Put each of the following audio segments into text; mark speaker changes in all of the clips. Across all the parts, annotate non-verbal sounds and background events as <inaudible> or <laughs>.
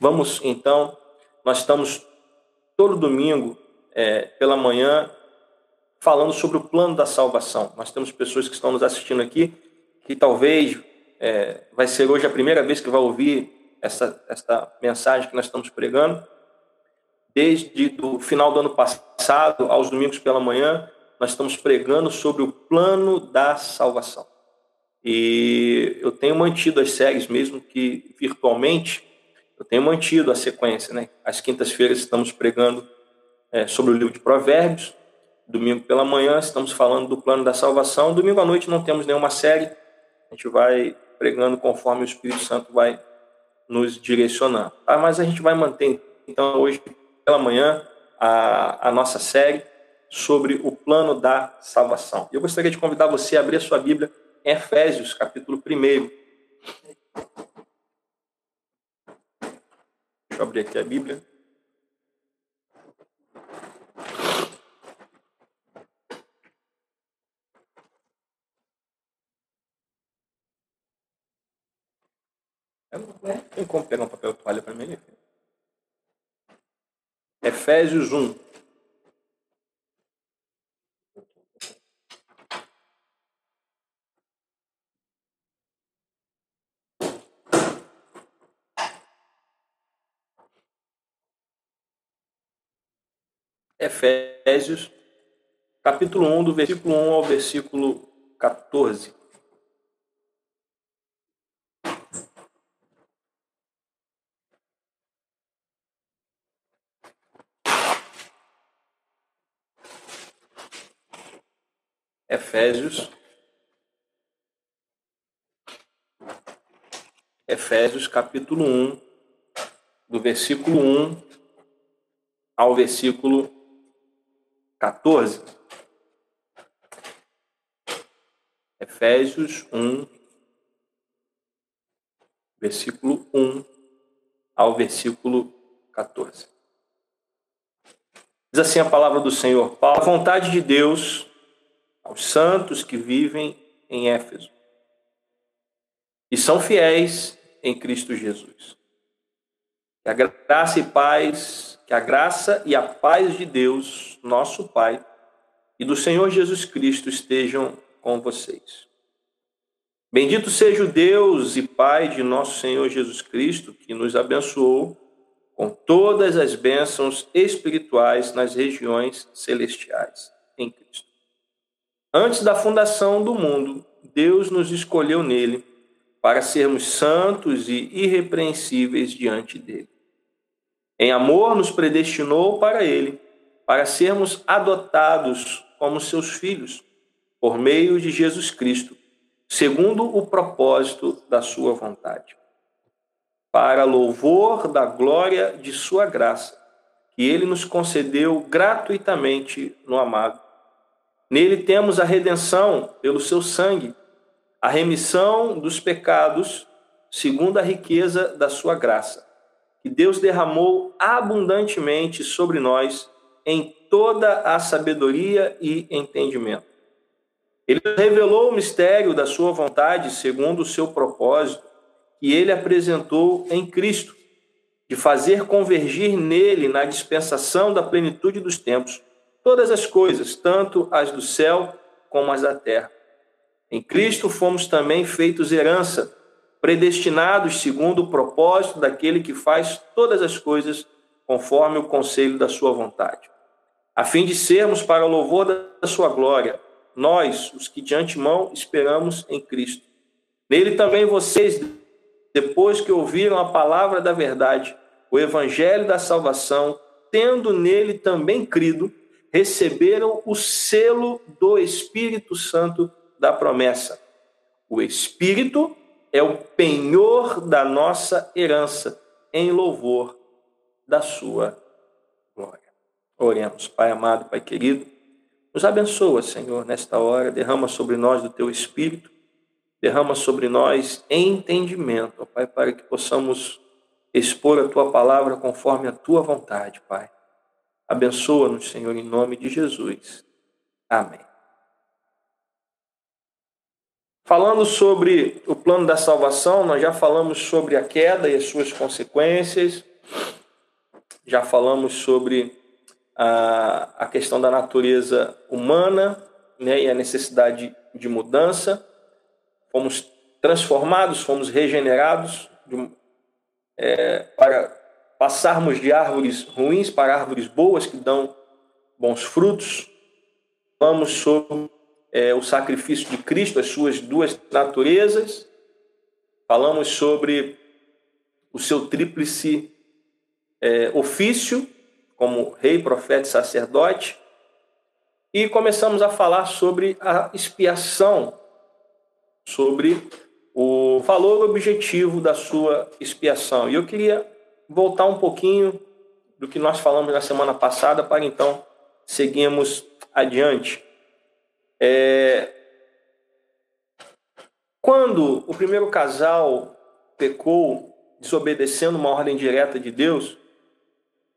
Speaker 1: Vamos então, nós estamos todo domingo é, pela manhã falando sobre o plano da salvação. Nós temos pessoas que estão nos assistindo aqui que talvez é, vai ser hoje a primeira vez que vai ouvir essa, essa mensagem que nós estamos pregando. Desde o final do ano passado, aos domingos pela manhã, nós estamos pregando sobre o plano da salvação. E eu tenho mantido as séries, mesmo que virtualmente, eu tenho mantido a sequência. Né? Às quintas-feiras estamos pregando é, sobre o livro de Provérbios, domingo pela manhã estamos falando do plano da salvação, domingo à noite não temos nenhuma série, a gente vai pregando conforme o Espírito Santo vai nos direcionando. Ah, mas a gente vai manter, então, hoje pela manhã, a, a nossa série sobre o plano da salvação. Eu gostaria de convidar você a abrir a sua Bíblia em Efésios, capítulo 1. Deixa eu abrir aqui a Bíblia. Tem como pegar um papel toalha para mim? Efésios 1. Efésios, capítulo 1, do versículo 1 ao versículo 14. Efésios. Efésios capítulo 1, do versículo 1 ao versículo 14. Efésios 1, versículo 1 ao versículo 14. Diz assim a palavra do Senhor: Paulo, a vontade de Deus aos santos que vivem em Éfeso e são fiéis em Cristo Jesus. Que a graça e paz que a graça e a paz de Deus, nosso Pai, e do Senhor Jesus Cristo estejam com vocês. Bendito seja o Deus e Pai de nosso Senhor Jesus Cristo, que nos abençoou com todas as bênçãos espirituais nas regiões celestiais em Cristo. Antes da fundação do mundo, Deus nos escolheu nele para sermos santos e irrepreensíveis diante dele. Em amor, nos predestinou para Ele, para sermos adotados como seus filhos, por meio de Jesus Cristo, segundo o propósito da Sua vontade. Para louvor da glória de Sua graça, que Ele nos concedeu gratuitamente no amado. Nele temos a redenção pelo Seu sangue, a remissão dos pecados, segundo a riqueza da Sua graça que Deus derramou abundantemente sobre nós em toda a sabedoria e entendimento. Ele revelou o mistério da sua vontade segundo o seu propósito, que ele apresentou em Cristo, de fazer convergir nele, na dispensação da plenitude dos tempos, todas as coisas, tanto as do céu como as da terra. Em Cristo fomos também feitos herança predestinados segundo o propósito daquele que faz todas as coisas conforme o conselho da sua vontade, a fim de sermos para o louvor da sua glória, nós, os que de antemão esperamos em Cristo. Nele também vocês, depois que ouviram a palavra da verdade, o evangelho da salvação, tendo nele também crido, receberam o selo do Espírito Santo da promessa. O Espírito é o penhor da nossa herança, em louvor da sua glória. Oremos, Pai amado, Pai querido, nos abençoa, Senhor, nesta hora, derrama sobre nós do teu espírito, derrama sobre nós entendimento, ó Pai, para que possamos expor a tua palavra conforme a tua vontade, Pai. Abençoa-nos, Senhor, em nome de Jesus. Amém. Falando sobre o plano da salvação, nós já falamos sobre a queda e as suas consequências, já falamos sobre a, a questão da natureza humana né, e a necessidade de mudança. Fomos transformados, fomos regenerados de, é, para passarmos de árvores ruins para árvores boas que dão bons frutos. Falamos sobre é, o sacrifício de Cristo, as suas duas naturezas. Falamos sobre o seu tríplice é, ofício, como rei, profeta e sacerdote. E começamos a falar sobre a expiação, sobre o valor objetivo da sua expiação. E eu queria voltar um pouquinho do que nós falamos na semana passada para então seguirmos adiante. É... Quando o primeiro casal pecou, desobedecendo uma ordem direta de Deus,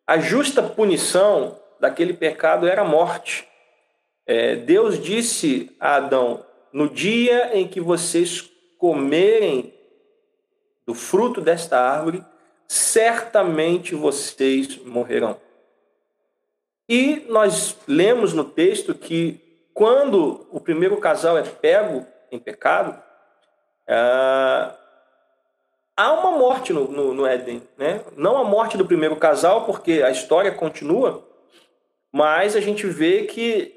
Speaker 1: a justa punição daquele pecado era a morte. É, Deus disse a Adão: no dia em que vocês comerem do fruto desta árvore, certamente vocês morrerão. E nós lemos no texto que quando o primeiro casal é pego em pecado, ah, há uma morte no, no, no Éden. Né? Não a morte do primeiro casal, porque a história continua, mas a gente vê que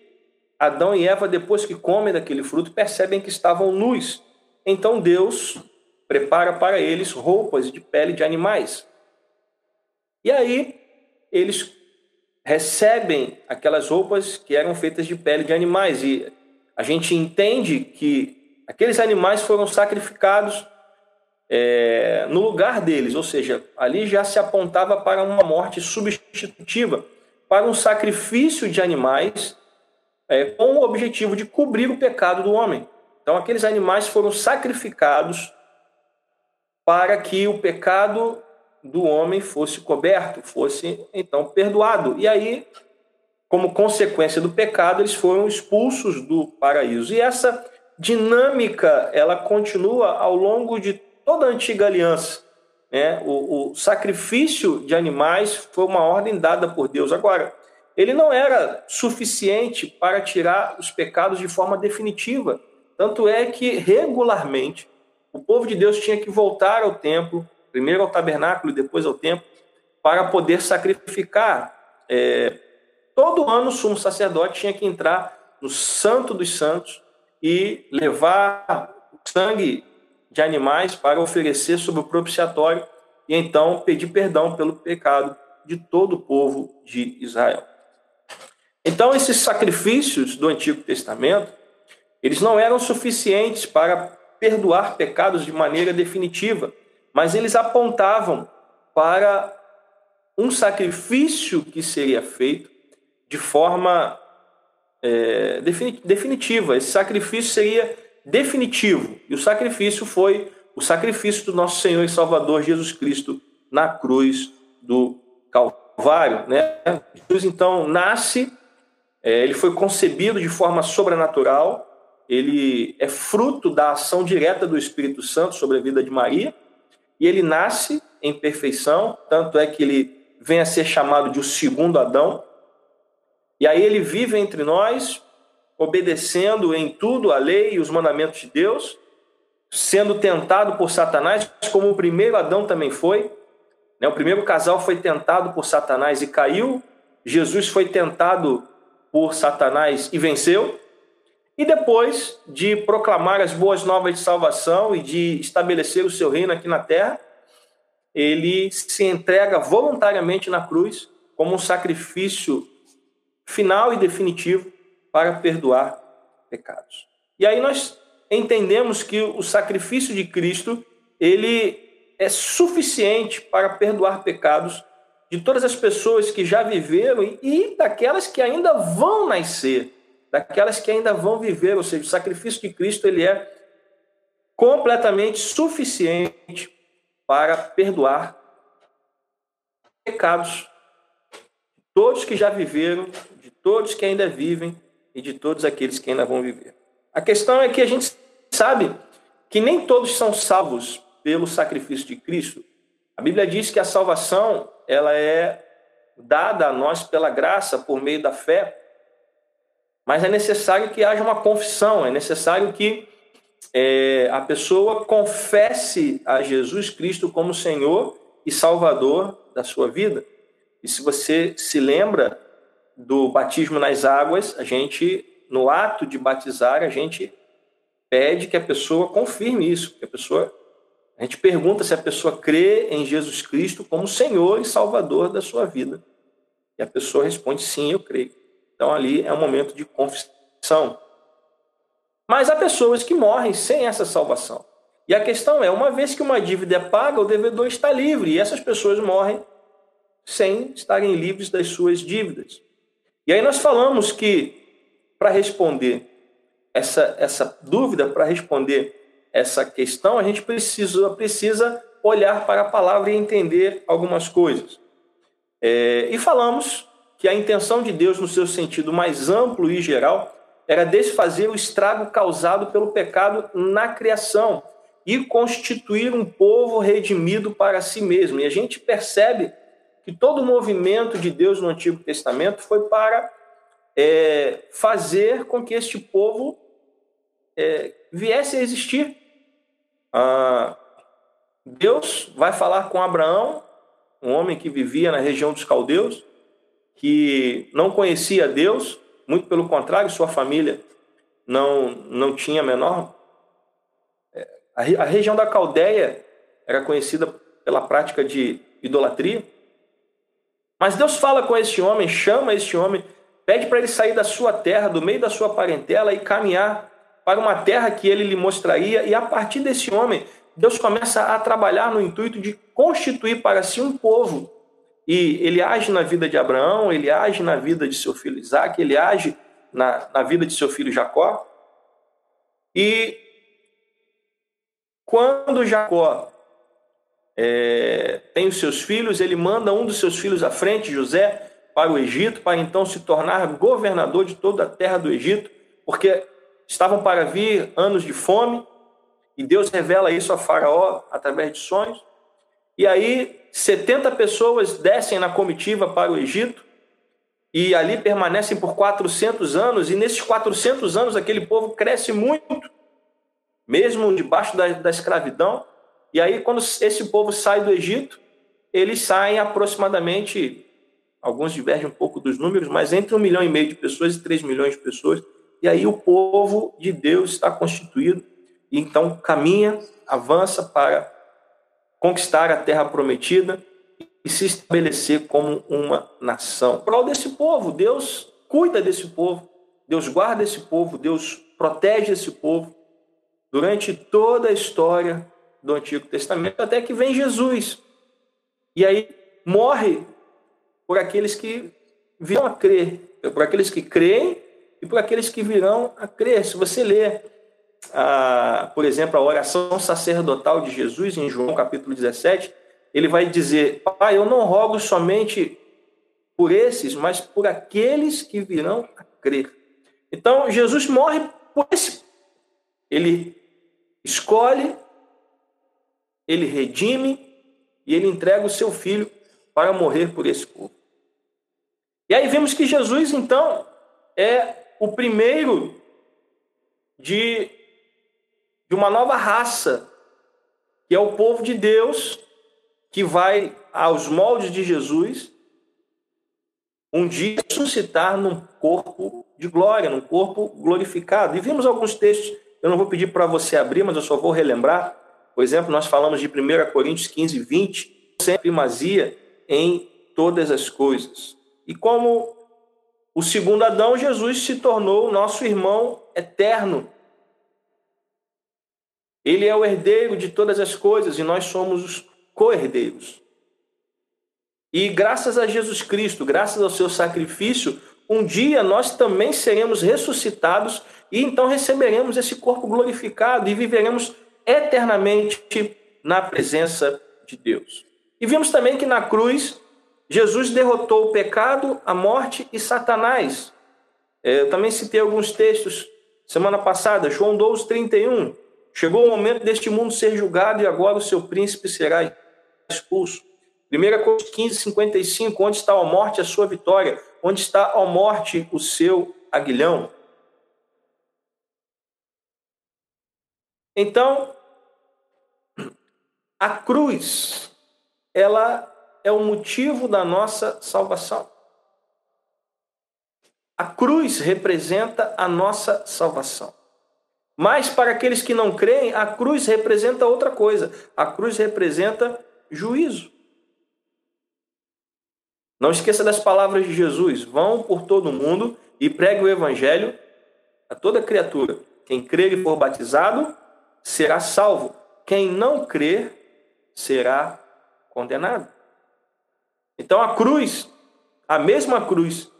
Speaker 1: Adão e Eva, depois que comem daquele fruto, percebem que estavam nus. Então Deus prepara para eles roupas de pele de animais. E aí eles recebem aquelas roupas que eram feitas de pele de animais. E a gente entende que aqueles animais foram sacrificados é, no lugar deles, ou seja, ali já se apontava para uma morte substitutiva, para um sacrifício de animais é, com o objetivo de cobrir o pecado do homem. Então, aqueles animais foram sacrificados para que o pecado do homem fosse coberto, fosse então perdoado. E aí, como consequência do pecado, eles foram expulsos do paraíso. E essa dinâmica ela continua ao longo de toda a antiga aliança. Né? O, o sacrifício de animais foi uma ordem dada por Deus. Agora, ele não era suficiente para tirar os pecados de forma definitiva. Tanto é que regularmente o povo de Deus tinha que voltar ao templo, primeiro ao tabernáculo e depois ao templo, para poder sacrificar. É, todo ano o sumo sacerdote tinha que entrar no Santo dos Santos e levar sangue de animais para oferecer sobre o propiciatório e então pedir perdão pelo pecado de todo o povo de Israel. Então, esses sacrifícios do Antigo Testamento, eles não eram suficientes para perdoar pecados de maneira definitiva, mas eles apontavam para um sacrifício que seria feito de forma é, definitiva. Esse sacrifício seria definitivo. E o sacrifício foi o sacrifício do nosso Senhor e Salvador Jesus Cristo na cruz do Calvário. Né? Jesus então nasce é, ele foi concebido de forma sobrenatural, ele é fruto da ação direta do Espírito Santo sobre a vida de Maria, e ele nasce em perfeição, tanto é que ele vem a ser chamado de o segundo Adão. E aí ele vive entre nós, obedecendo em tudo a lei e os mandamentos de Deus, sendo tentado por Satanás, como o primeiro Adão também foi. Né? O primeiro casal foi tentado por Satanás e caiu. Jesus foi tentado por Satanás e venceu. E depois de proclamar as boas novas de salvação e de estabelecer o seu reino aqui na terra, ele se entrega voluntariamente na cruz como um sacrifício final e definitivo para perdoar pecados. E aí nós entendemos que o sacrifício de Cristo, ele é suficiente para perdoar pecados de todas as pessoas que já viveram e daquelas que ainda vão nascer, daquelas que ainda vão viver, ou seja, o sacrifício de Cristo ele é completamente suficiente para perdoar pecados de todos que já viveram, de todos que ainda vivem e de todos aqueles que ainda vão viver. A questão é que a gente sabe que nem todos são salvos pelo sacrifício de Cristo. A Bíblia diz que a salvação ela é dada a nós pela graça por meio da fé, mas é necessário que haja uma confissão, é necessário que é, a pessoa confesse a Jesus Cristo como Senhor e Salvador da sua vida. E se você se lembra do batismo nas águas, a gente, no ato de batizar, a gente pede que a pessoa confirme isso, que a pessoa a gente pergunta se a pessoa crê em Jesus Cristo como Senhor e Salvador da sua vida. E a pessoa responde: sim, eu creio. Então ali é um momento de confissão. Mas há pessoas que morrem sem essa salvação. E a questão é: uma vez que uma dívida é paga, o devedor está livre. E essas pessoas morrem sem estarem livres das suas dívidas. E aí nós falamos que, para responder essa, essa dúvida, para responder essa questão, a gente precisa, precisa olhar para a palavra e entender algumas coisas. É, e falamos que a intenção de Deus, no seu sentido mais amplo e geral, era desfazer o estrago causado pelo pecado na criação e constituir um povo redimido para si mesmo. E a gente percebe que todo o movimento de Deus no Antigo Testamento foi para é, fazer com que este povo é, viesse a existir. Ah, Deus vai falar com Abraão, um homem que vivia na região dos caldeus, que não conhecia Deus, muito pelo contrário, sua família não, não tinha menor. É, a, região da Caldeia era conhecida pela prática de idolatria. Mas Deus fala com este homem, chama este homem, pede para ele sair da sua terra, do meio da sua parentela e caminhar para uma terra que ele lhe mostraria, e a partir desse homem, Deus começa a trabalhar no intuito de constituir para si um povo. E ele age na vida de Abraão, ele age na vida de seu filho Isaac, ele age na, na vida de seu filho Jacó. E quando Jacó é, tem os seus filhos, ele manda um dos seus filhos à frente, José, para o Egito, para então se tornar governador de toda a terra do Egito, porque estavam para vir anos de fome, e Deus revela isso a Faraó através de sonhos. E aí, 70 pessoas descem na comitiva para o Egito, e ali permanecem por 400 anos, e nesses 400 anos aquele povo cresce muito, mesmo debaixo da, da escravidão. E aí, quando esse povo sai do Egito, eles saem aproximadamente, alguns divergem um pouco dos números, mas entre um milhão e meio de pessoas e três milhões de pessoas e aí o povo de Deus está constituído e então caminha, avança para conquistar a terra prometida e se estabelecer como uma nação. Prol desse povo, Deus cuida desse povo, Deus guarda esse povo, Deus protege esse povo durante toda a história do Antigo Testamento, até que vem Jesus. E aí morre por aqueles que virão a crer, por aqueles que creem e por aqueles que virão a crer. Se você ler, a, por exemplo, a oração sacerdotal de Jesus em João capítulo 17, ele vai dizer: Pai, eu não rogo somente por esses, mas por aqueles que virão a crer. Então, Jesus morre por esse. Ele escolhe, ele redime e ele entrega o seu filho para morrer por esse povo. E aí vemos que Jesus, então, é o primeiro de, de uma nova raça, que é o povo de Deus, que vai aos moldes de Jesus, um dia ressuscitar num corpo de glória, num corpo glorificado. E vimos alguns textos, eu não vou pedir para você abrir, mas eu só vou relembrar. Por exemplo, nós falamos de 1 Coríntios 15, 20, sempre primazia em todas as coisas. E como o segundo Adão, Jesus se tornou nosso irmão eterno. Ele é o herdeiro de todas as coisas e nós somos os co-herdeiros. E graças a Jesus Cristo, graças ao seu sacrifício, um dia nós também seremos ressuscitados e então receberemos esse corpo glorificado e viveremos eternamente na presença de Deus. E vimos também que na cruz Jesus derrotou o pecado, a morte e Satanás. É, eu também citei alguns textos semana passada, João 12, 31. Chegou o momento deste mundo ser julgado e agora o seu príncipe será expulso. 1 Coríntios 15, 55, onde está a morte, a sua vitória? Onde está a morte, o seu aguilhão? Então, a cruz, ela é o motivo da nossa salvação. A cruz representa a nossa salvação. Mas para aqueles que não creem, a cruz representa outra coisa. A cruz representa juízo. Não esqueça das palavras de Jesus: vão por todo o mundo e pregue o evangelho a toda criatura. Quem crer e for batizado será salvo. Quem não crer será condenado. Então a cruz, a mesma cruz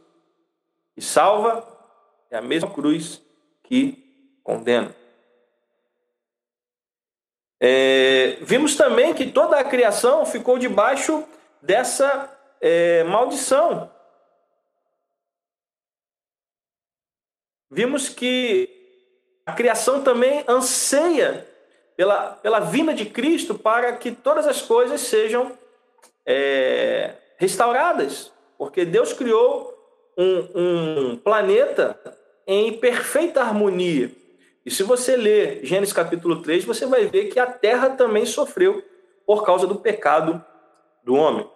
Speaker 1: que salva, é a mesma cruz que condena. É, vimos também que toda a criação ficou debaixo dessa é, maldição. Vimos que a criação também anseia pela, pela vinda de Cristo para que todas as coisas sejam é, restauradas, porque Deus criou um, um planeta em perfeita harmonia. E se você ler Gênesis capítulo 3, você vai ver que a terra também sofreu por causa do pecado do homem.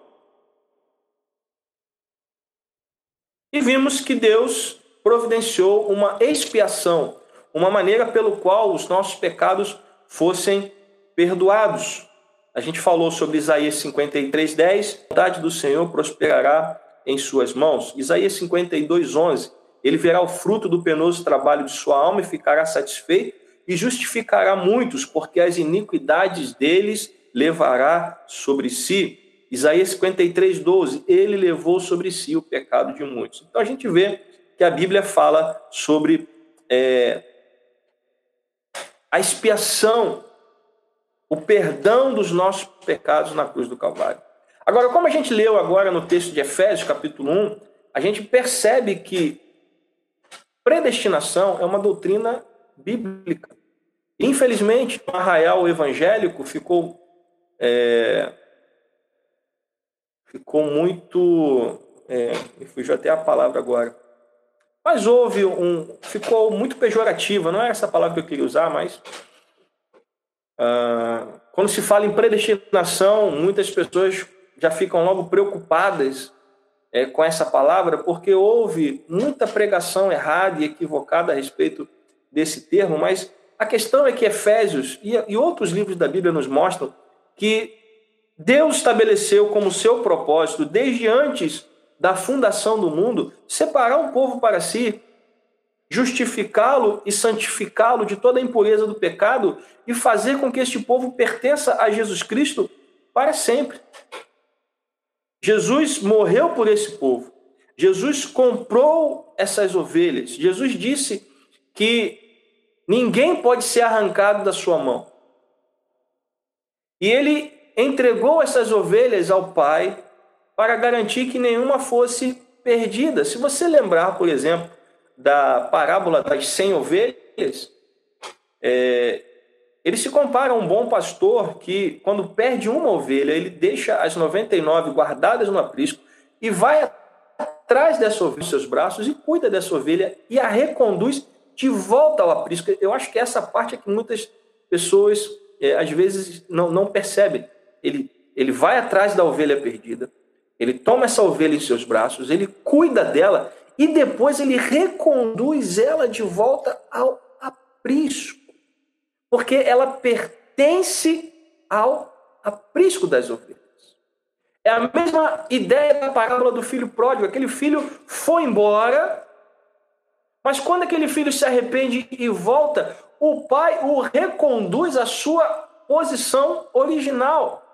Speaker 1: E vimos que Deus providenciou uma expiação, uma maneira pelo qual os nossos pecados fossem perdoados. A gente falou sobre Isaías 53, 10. A vontade do Senhor prosperará em suas mãos. Isaías 52, 11. Ele verá o fruto do penoso trabalho de sua alma e ficará satisfeito e justificará muitos, porque as iniquidades deles levará sobre si. Isaías 53, 12. Ele levou sobre si o pecado de muitos. Então a gente vê que a Bíblia fala sobre é, a expiação o perdão dos nossos pecados na cruz do Calvário. Agora, como a gente leu agora no texto de Efésios, capítulo 1, a gente percebe que predestinação é uma doutrina bíblica. Infelizmente, o arraial evangélico ficou é, ficou muito é, fugiu até a palavra agora. Mas houve um ficou muito pejorativa, não é essa palavra que eu queria usar, mas ah, quando se fala em predestinação, muitas pessoas já ficam logo preocupadas é, com essa palavra, porque houve muita pregação errada e equivocada a respeito desse termo, mas a questão é que Efésios e, e outros livros da Bíblia nos mostram que Deus estabeleceu como seu propósito, desde antes da fundação do mundo, separar um povo para si justificá-lo e santificá-lo de toda a impureza do pecado e fazer com que este povo pertença a Jesus Cristo para sempre. Jesus morreu por esse povo. Jesus comprou essas ovelhas. Jesus disse que ninguém pode ser arrancado da sua mão. E ele entregou essas ovelhas ao Pai para garantir que nenhuma fosse perdida. Se você lembrar, por exemplo, da parábola das cem ovelhas, é, ele se compara a um bom pastor que, quando perde uma ovelha, ele deixa as 99 guardadas no aprisco e vai atrás dessa ovelha nos seus braços e cuida dessa ovelha e a reconduz de volta ao aprisco. Eu acho que essa parte é que muitas pessoas, é, às vezes, não, não percebem. Ele, ele vai atrás da ovelha perdida, ele toma essa ovelha em seus braços, ele cuida dela e depois ele reconduz ela de volta ao aprisco, porque ela pertence ao aprisco das ovelhas. É a mesma ideia da parábola do filho pródigo. Aquele filho foi embora, mas quando aquele filho se arrepende e volta, o pai o reconduz à sua posição original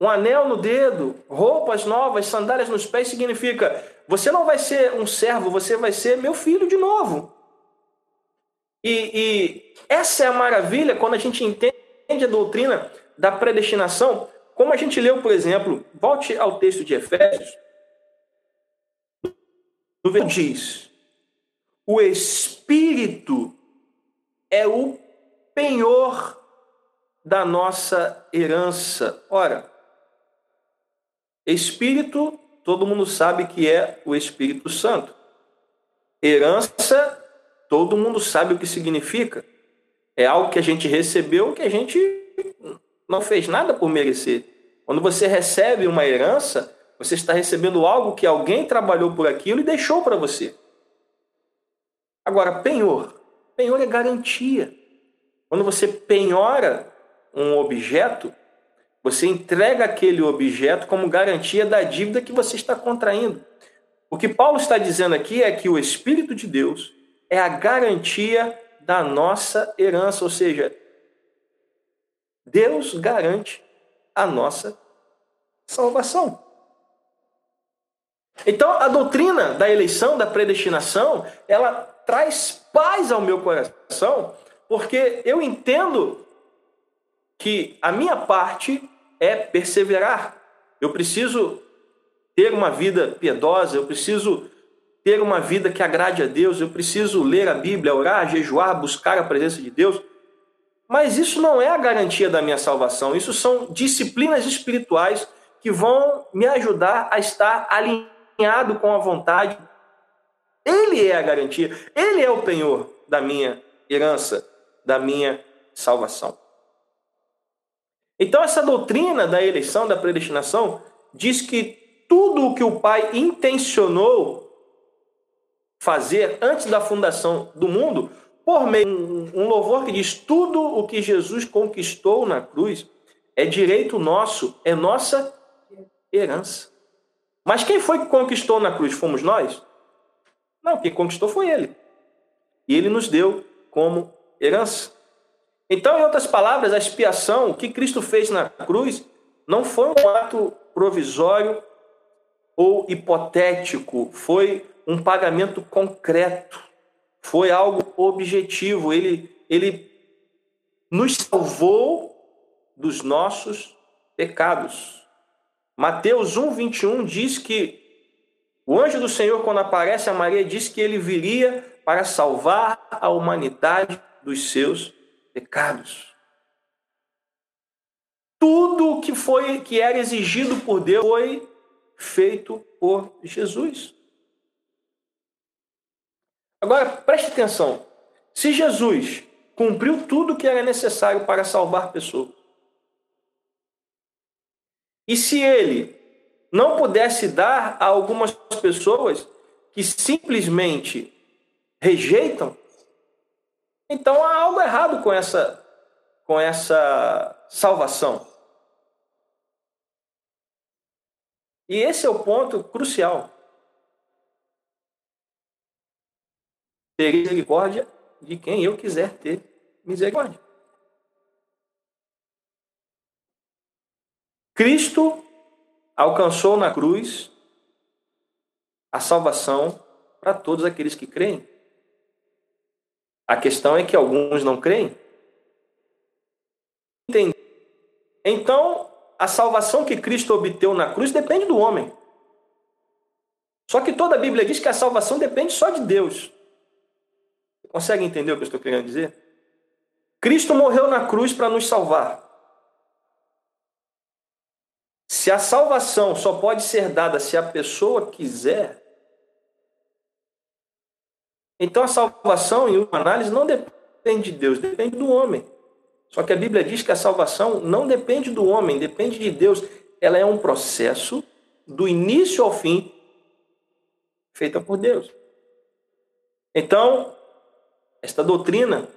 Speaker 1: um anel no dedo, roupas novas, sandálias nos pés, significa você não vai ser um servo, você vai ser meu filho de novo. E, e essa é a maravilha quando a gente entende a doutrina da predestinação, como a gente leu, por exemplo, volte ao texto de Efésios, no diz: o Espírito é o penhor da nossa herança. Ora, espírito, todo mundo sabe que é o Espírito Santo. Herança, todo mundo sabe o que significa. É algo que a gente recebeu que a gente não fez nada por merecer. Quando você recebe uma herança, você está recebendo algo que alguém trabalhou por aquilo e deixou para você. Agora, penhor. Penhor é garantia. Quando você penhora um objeto, você entrega aquele objeto como garantia da dívida que você está contraindo. O que Paulo está dizendo aqui é que o Espírito de Deus é a garantia da nossa herança, ou seja, Deus garante a nossa salvação. Então, a doutrina da eleição, da predestinação, ela traz paz ao meu coração, porque eu entendo que a minha parte é perseverar. Eu preciso ter uma vida piedosa, eu preciso ter uma vida que agrade a Deus, eu preciso ler a Bíblia, orar, jejuar, buscar a presença de Deus. Mas isso não é a garantia da minha salvação, isso são disciplinas espirituais que vão me ajudar a estar alinhado com a vontade. Ele é a garantia, ele é o penhor da minha herança, da minha salvação. Então, essa doutrina da eleição, da predestinação, diz que tudo o que o Pai intencionou fazer antes da fundação do mundo, por meio de um louvor que diz: tudo o que Jesus conquistou na cruz é direito nosso, é nossa herança. Mas quem foi que conquistou na cruz? Fomos nós? Não, quem conquistou foi ele. E ele nos deu como herança. Então, em outras palavras, a expiação, o que Cristo fez na cruz, não foi um ato provisório ou hipotético, foi um pagamento concreto, foi algo objetivo. Ele, ele nos salvou dos nossos pecados. Mateus 1, 21 diz que o anjo do Senhor, quando aparece a Maria, diz que ele viria para salvar a humanidade dos seus pecados. Tudo que foi que era exigido por Deus foi feito por Jesus. Agora, preste atenção. Se Jesus cumpriu tudo que era necessário para salvar pessoas, e se ele não pudesse dar a algumas pessoas que simplesmente rejeitam, então há algo errado com essa, com essa salvação. E esse é o ponto crucial. Ter misericórdia de quem eu quiser ter misericórdia. Cristo alcançou na cruz a salvação para todos aqueles que creem. A questão é que alguns não creem. Então, a salvação que Cristo obteve na cruz depende do homem. Só que toda a Bíblia diz que a salvação depende só de Deus. Consegue entender o que eu estou querendo dizer? Cristo morreu na cruz para nos salvar. Se a salvação só pode ser dada se a pessoa quiser, então a salvação, em uma análise, não depende de Deus, depende do homem. Só que a Bíblia diz que a salvação não depende do homem, depende de Deus. Ela é um processo do início ao fim feita por Deus. Então, esta doutrina,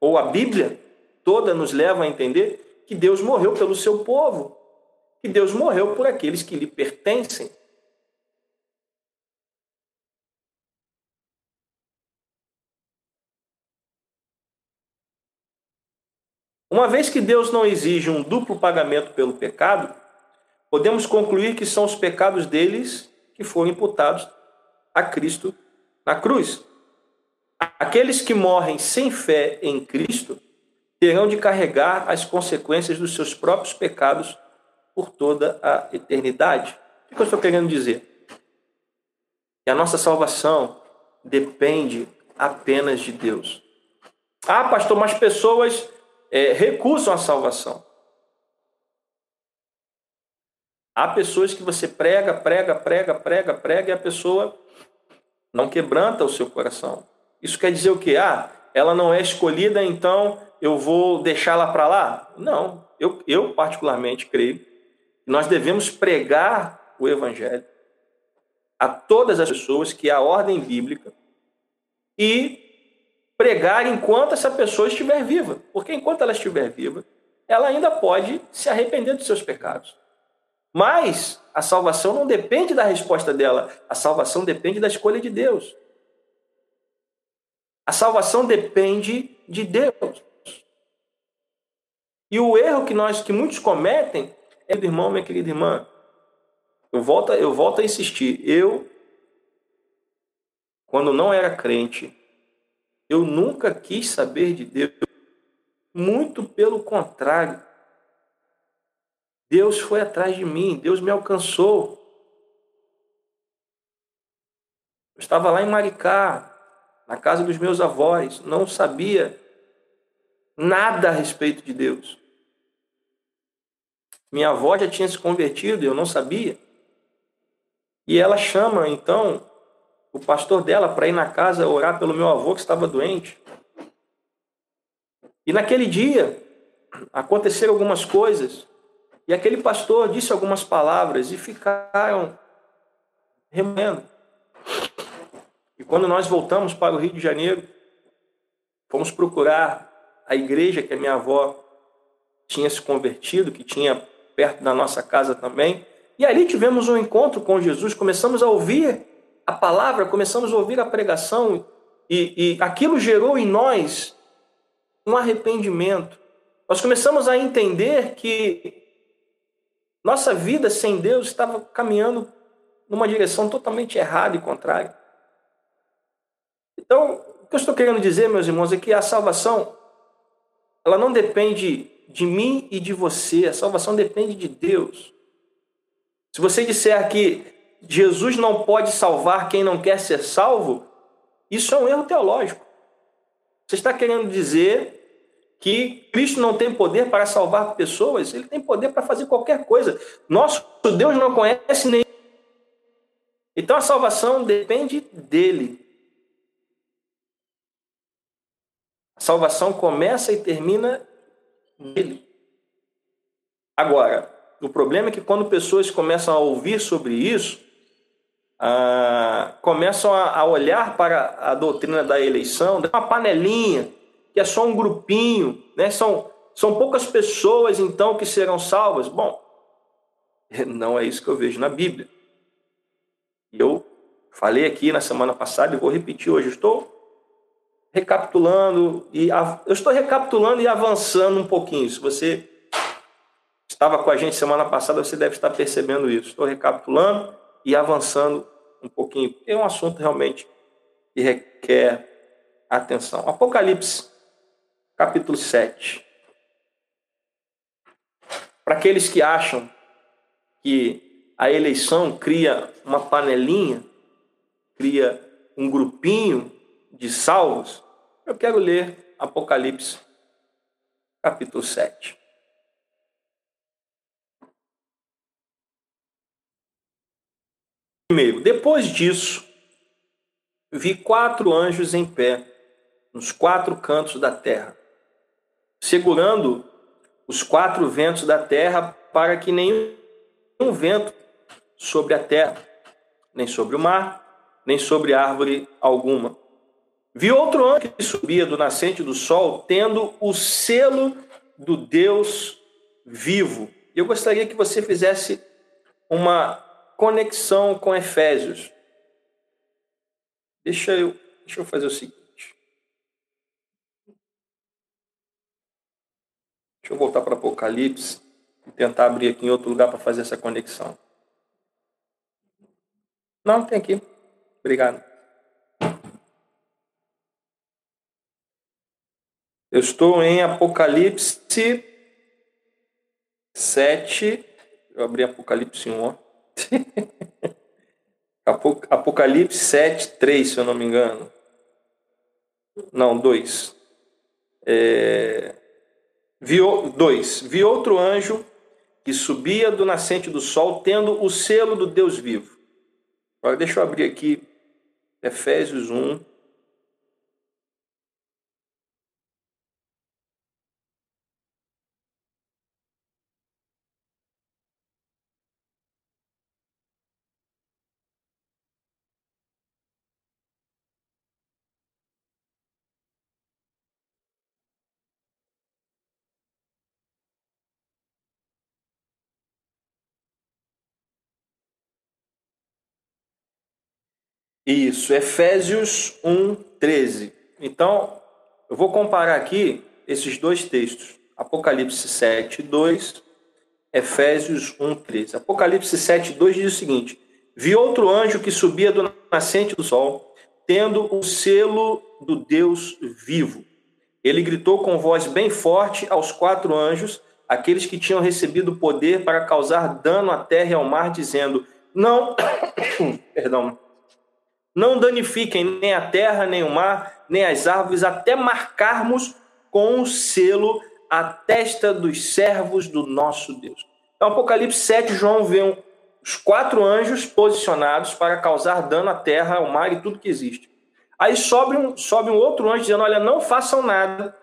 Speaker 1: ou a Bíblia toda, nos leva a entender que Deus morreu pelo seu povo, que Deus morreu por aqueles que lhe pertencem. Uma vez que Deus não exige um duplo pagamento pelo pecado, podemos concluir que são os pecados deles que foram imputados a Cristo na cruz. Aqueles que morrem sem fé em Cristo terão de carregar as consequências dos seus próprios pecados por toda a eternidade. O que eu estou querendo dizer? Que a nossa salvação depende apenas de Deus. Ah, pastor, mas pessoas é, recusam a salvação. Há pessoas que você prega, prega, prega, prega, prega e a pessoa não quebranta o seu coração. Isso quer dizer o quê? Ah, ela não é escolhida, então eu vou deixá-la para lá? Não, eu, eu particularmente creio que nós devemos pregar o evangelho a todas as pessoas que é a ordem bíblica e pregar enquanto essa pessoa estiver viva, porque enquanto ela estiver viva, ela ainda pode se arrepender dos seus pecados. Mas a salvação não depende da resposta dela, a salvação depende da escolha de Deus. A salvação depende de Deus. E o erro que nós, que muitos cometem, é, meu irmão, minha querida irmã, eu volto, eu volto a insistir. Eu, quando não era crente, eu nunca quis saber de Deus. Muito pelo contrário. Deus foi atrás de mim, Deus me alcançou. Eu estava lá em Maricá, na casa dos meus avós, não sabia nada a respeito de Deus. Minha avó já tinha se convertido, eu não sabia. E ela chama, então, o pastor dela para ir na casa orar pelo meu avô que estava doente. E naquele dia aconteceram algumas coisas e aquele pastor disse algumas palavras e ficaram remoendo. E quando nós voltamos para o Rio de Janeiro, fomos procurar a igreja que a minha avó tinha se convertido, que tinha perto da nossa casa também. E ali tivemos um encontro com Jesus, começamos a ouvir a palavra, começamos a ouvir a pregação, e, e aquilo gerou em nós um arrependimento. Nós começamos a entender que nossa vida sem Deus estava caminhando numa direção totalmente errada e contrária. Então, o que eu estou querendo dizer, meus irmãos, é que a salvação ela não depende de mim e de você, a salvação depende de Deus. Se você disser que Jesus não pode salvar quem não quer ser salvo, isso é um erro teológico. Você está querendo dizer que Cristo não tem poder para salvar pessoas, ele tem poder para fazer qualquer coisa. Nosso Deus não conhece nem. Então a salvação depende dele. A salvação começa e termina nele. Agora, o problema é que quando pessoas começam a ouvir sobre isso, ah, começam a, a olhar para a doutrina da eleição, uma panelinha que é só um grupinho, né? São, são poucas pessoas então que serão salvas. Bom, <laughs> não é isso que eu vejo na Bíblia. Eu falei aqui na semana passada e vou repetir hoje. estou recapitulando e eu estou recapitulando e avançando um pouquinho. Se você estava com a gente semana passada, você deve estar percebendo isso. Estou recapitulando e avançando um pouquinho. É um assunto realmente que requer atenção. Apocalipse capítulo 7. Para aqueles que acham que a eleição cria uma panelinha, cria um grupinho de salvos, eu quero ler Apocalipse, capítulo 7. Primeiro, depois disso, vi quatro anjos em pé, nos quatro cantos da terra segurando os quatro ventos da terra para que nenhum vento sobre a terra, nem sobre o mar, nem sobre árvore alguma. Vi outro anjo que subia do nascente do sol, tendo o selo do Deus vivo. Eu gostaria que você fizesse uma conexão com Efésios. Deixa eu, deixa eu fazer o seguinte. Deixa eu voltar para Apocalipse e tentar abrir aqui em outro lugar para fazer essa conexão. Não, tem aqui. Obrigado. Eu estou em Apocalipse 7. Eu abri Apocalipse 1. Ó. <laughs> Apocalipse 7, 3, se eu não me engano. Não, 2. É, viu, dois, vi outro anjo que subia do nascente do sol, tendo o selo do Deus vivo. Agora deixa eu abrir aqui Efésios 1, Isso, Efésios 1, 13. Então, eu vou comparar aqui esses dois textos. Apocalipse 7, 2, Efésios 1, 13. Apocalipse 7, 2 diz o seguinte: Vi outro anjo que subia do nascente do sol, tendo o selo do Deus vivo. Ele gritou com voz bem forte aos quatro anjos, aqueles que tinham recebido poder para causar dano à terra e ao mar, dizendo: Não, <coughs> perdão, não danifiquem nem a terra, nem o mar, nem as árvores, até marcarmos com o selo a testa dos servos do nosso Deus. Então, Apocalipse 7, João vê os quatro anjos posicionados para causar dano à terra, ao mar e tudo que existe. Aí sobe um, sobe um outro anjo dizendo: Olha, não façam nada,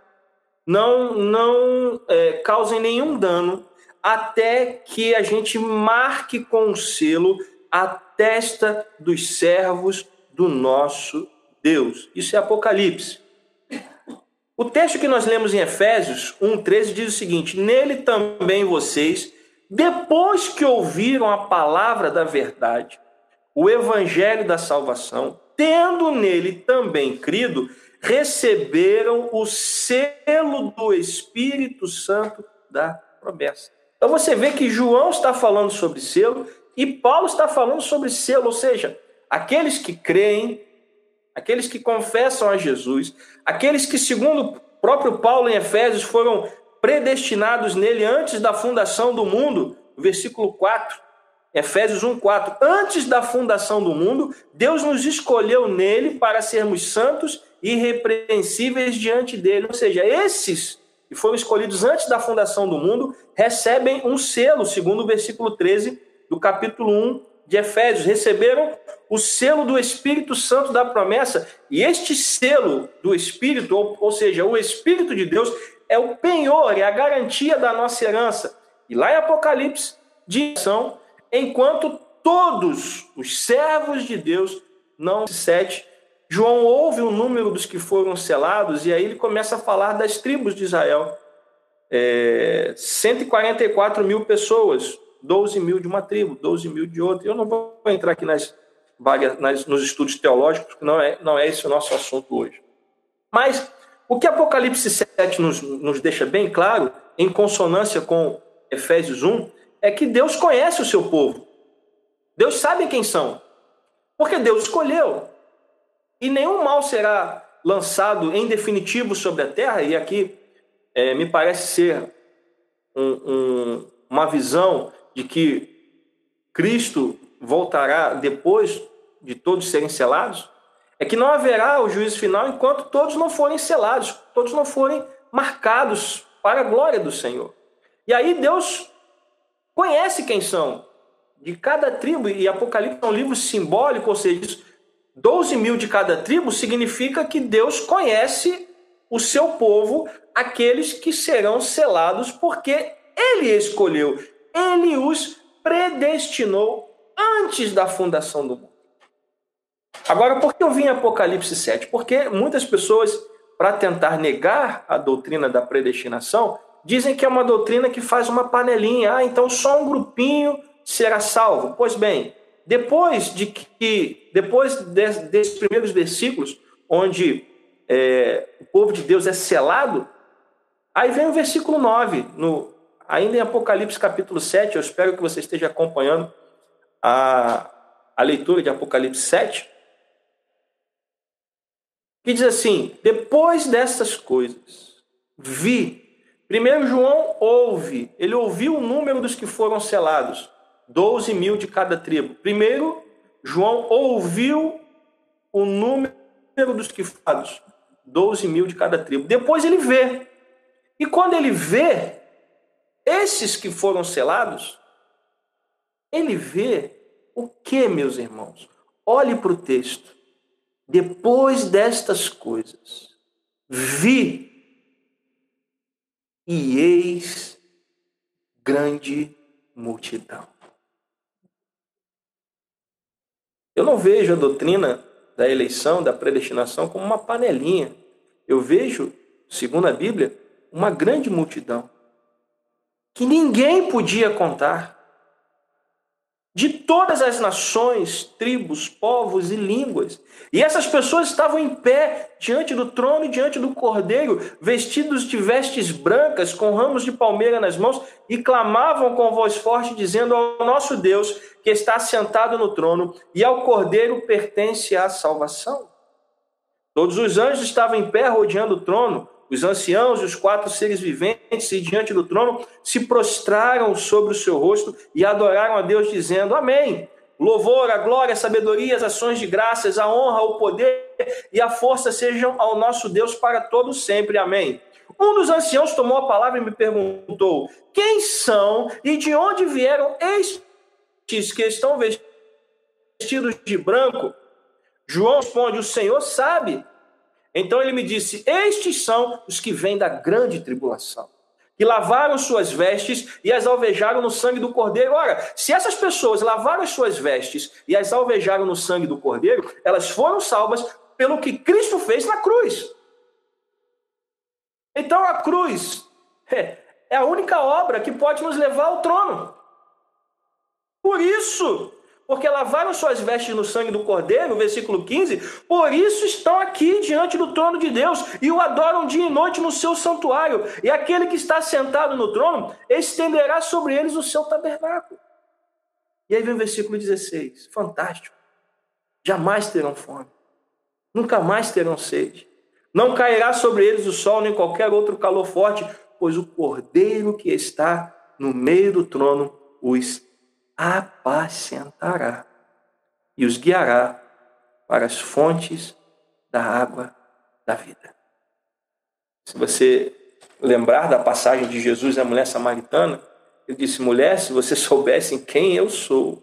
Speaker 1: não, não é, causem nenhum dano, até que a gente marque com o selo a testa dos servos do nosso Deus. Isso é Apocalipse. O texto que nós lemos em Efésios 1,13 diz o seguinte: Nele também vocês, depois que ouviram a palavra da verdade, o evangelho da salvação, tendo nele também crido, receberam o selo do Espírito Santo da promessa. Então você vê que João está falando sobre selo e Paulo está falando sobre selo, ou seja, aqueles que creem, aqueles que confessam a Jesus, aqueles que, segundo o próprio Paulo em Efésios, foram predestinados nele antes da fundação do mundo, versículo 4, Efésios 1:4. Antes da fundação do mundo, Deus nos escolheu nele para sermos santos e irrepreensíveis diante dele. Ou seja, esses que foram escolhidos antes da fundação do mundo recebem um selo, segundo o versículo 13 do capítulo 1 de Efésios, receberam o selo do Espírito Santo da promessa, e este selo do Espírito, ou, ou seja, o Espírito de Deus, é o penhor, é a garantia da nossa herança. E lá em Apocalipse, diz enquanto todos os servos de Deus não se sete. João ouve o número dos que foram selados, e aí ele começa a falar das tribos de Israel. É, 144 mil pessoas, 12 mil de uma tribo, 12 mil de outra. Eu não vou entrar aqui nas vagas, nas, nos estudos teológicos, porque não é, não é esse o nosso assunto hoje. Mas o que Apocalipse 7 nos, nos deixa bem claro, em consonância com Efésios 1, é que Deus conhece o seu povo. Deus sabe quem são. Porque Deus escolheu. E nenhum mal será lançado em definitivo sobre a terra, e aqui é, me parece ser um, um, uma visão de que Cristo voltará depois de todos serem selados, é que não haverá o juízo final enquanto todos não forem selados, todos não forem marcados para a glória do Senhor. E aí Deus conhece quem são de cada tribo, e Apocalipse é um livro simbólico, ou seja, 12 mil de cada tribo significa que Deus conhece o seu povo, aqueles que serão selados, porque Ele escolheu, Ele os predestinou antes da fundação do mundo. Agora, por que eu vim em Apocalipse 7? Porque muitas pessoas, para tentar negar a doutrina da predestinação, dizem que é uma doutrina que faz uma panelinha. Ah, então só um grupinho será salvo. Pois bem, depois de que, depois desses primeiros versículos, onde é, o povo de Deus é selado, aí vem o versículo 9, no Ainda em Apocalipse capítulo 7, eu espero que você esteja acompanhando a, a leitura de Apocalipse 7, que diz assim: depois dessas coisas, vi. Primeiro João ouve, ele ouviu o número dos que foram selados, 12 mil de cada tribo. Primeiro, João ouviu o número dos que foram 12 mil de cada tribo. Depois ele vê. E quando ele vê esses que foram selados, ele vê o que, meus irmãos? Olhe para o texto. Depois destas coisas, vi e eis grande multidão. Eu não vejo a doutrina da eleição, da predestinação, como uma panelinha. Eu vejo, segundo a Bíblia, uma grande multidão que ninguém podia contar de todas as nações, tribos, povos e línguas. E essas pessoas estavam em pé diante do trono e diante do cordeiro, vestidos de vestes brancas, com ramos de palmeira nas mãos, e clamavam com voz forte, dizendo ao nosso Deus, que está sentado no trono, e ao cordeiro pertence a salvação. Todos os anjos estavam em pé rodeando o trono, os anciãos e os quatro seres viventes, e diante do trono, se prostraram sobre o seu rosto e adoraram a Deus, dizendo: Amém. Louvor, a glória, a sabedoria, as ações de graças, a honra, o poder e a força sejam ao nosso Deus para todos sempre. Amém. Um dos anciãos tomou a palavra e me perguntou: Quem são e de onde vieram estes que estão vestidos de branco? João responde: O Senhor sabe. Então ele me disse: Estes são os que vêm da grande tribulação, que lavaram suas vestes e as alvejaram no sangue do cordeiro. Ora, se essas pessoas lavaram as suas vestes e as alvejaram no sangue do cordeiro, elas foram salvas pelo que Cristo fez na cruz. Então a cruz <laughs> é, é a única obra que pode nos levar ao trono. Por isso, porque lavaram suas vestes no sangue do Cordeiro, versículo 15, por isso estão aqui diante do trono de Deus e o adoram dia e noite no seu santuário. E aquele que está sentado no trono estenderá sobre eles o seu tabernáculo. E aí vem o versículo 16, fantástico. Jamais terão fome, nunca mais terão sede. Não cairá sobre eles o sol nem qualquer outro calor forte, pois o Cordeiro que está no meio do trono os apacentará e os guiará para as fontes da água da vida. Se você lembrar da passagem de Jesus à mulher samaritana, ele disse: mulher, se você <laughs> soubesse quem eu sou,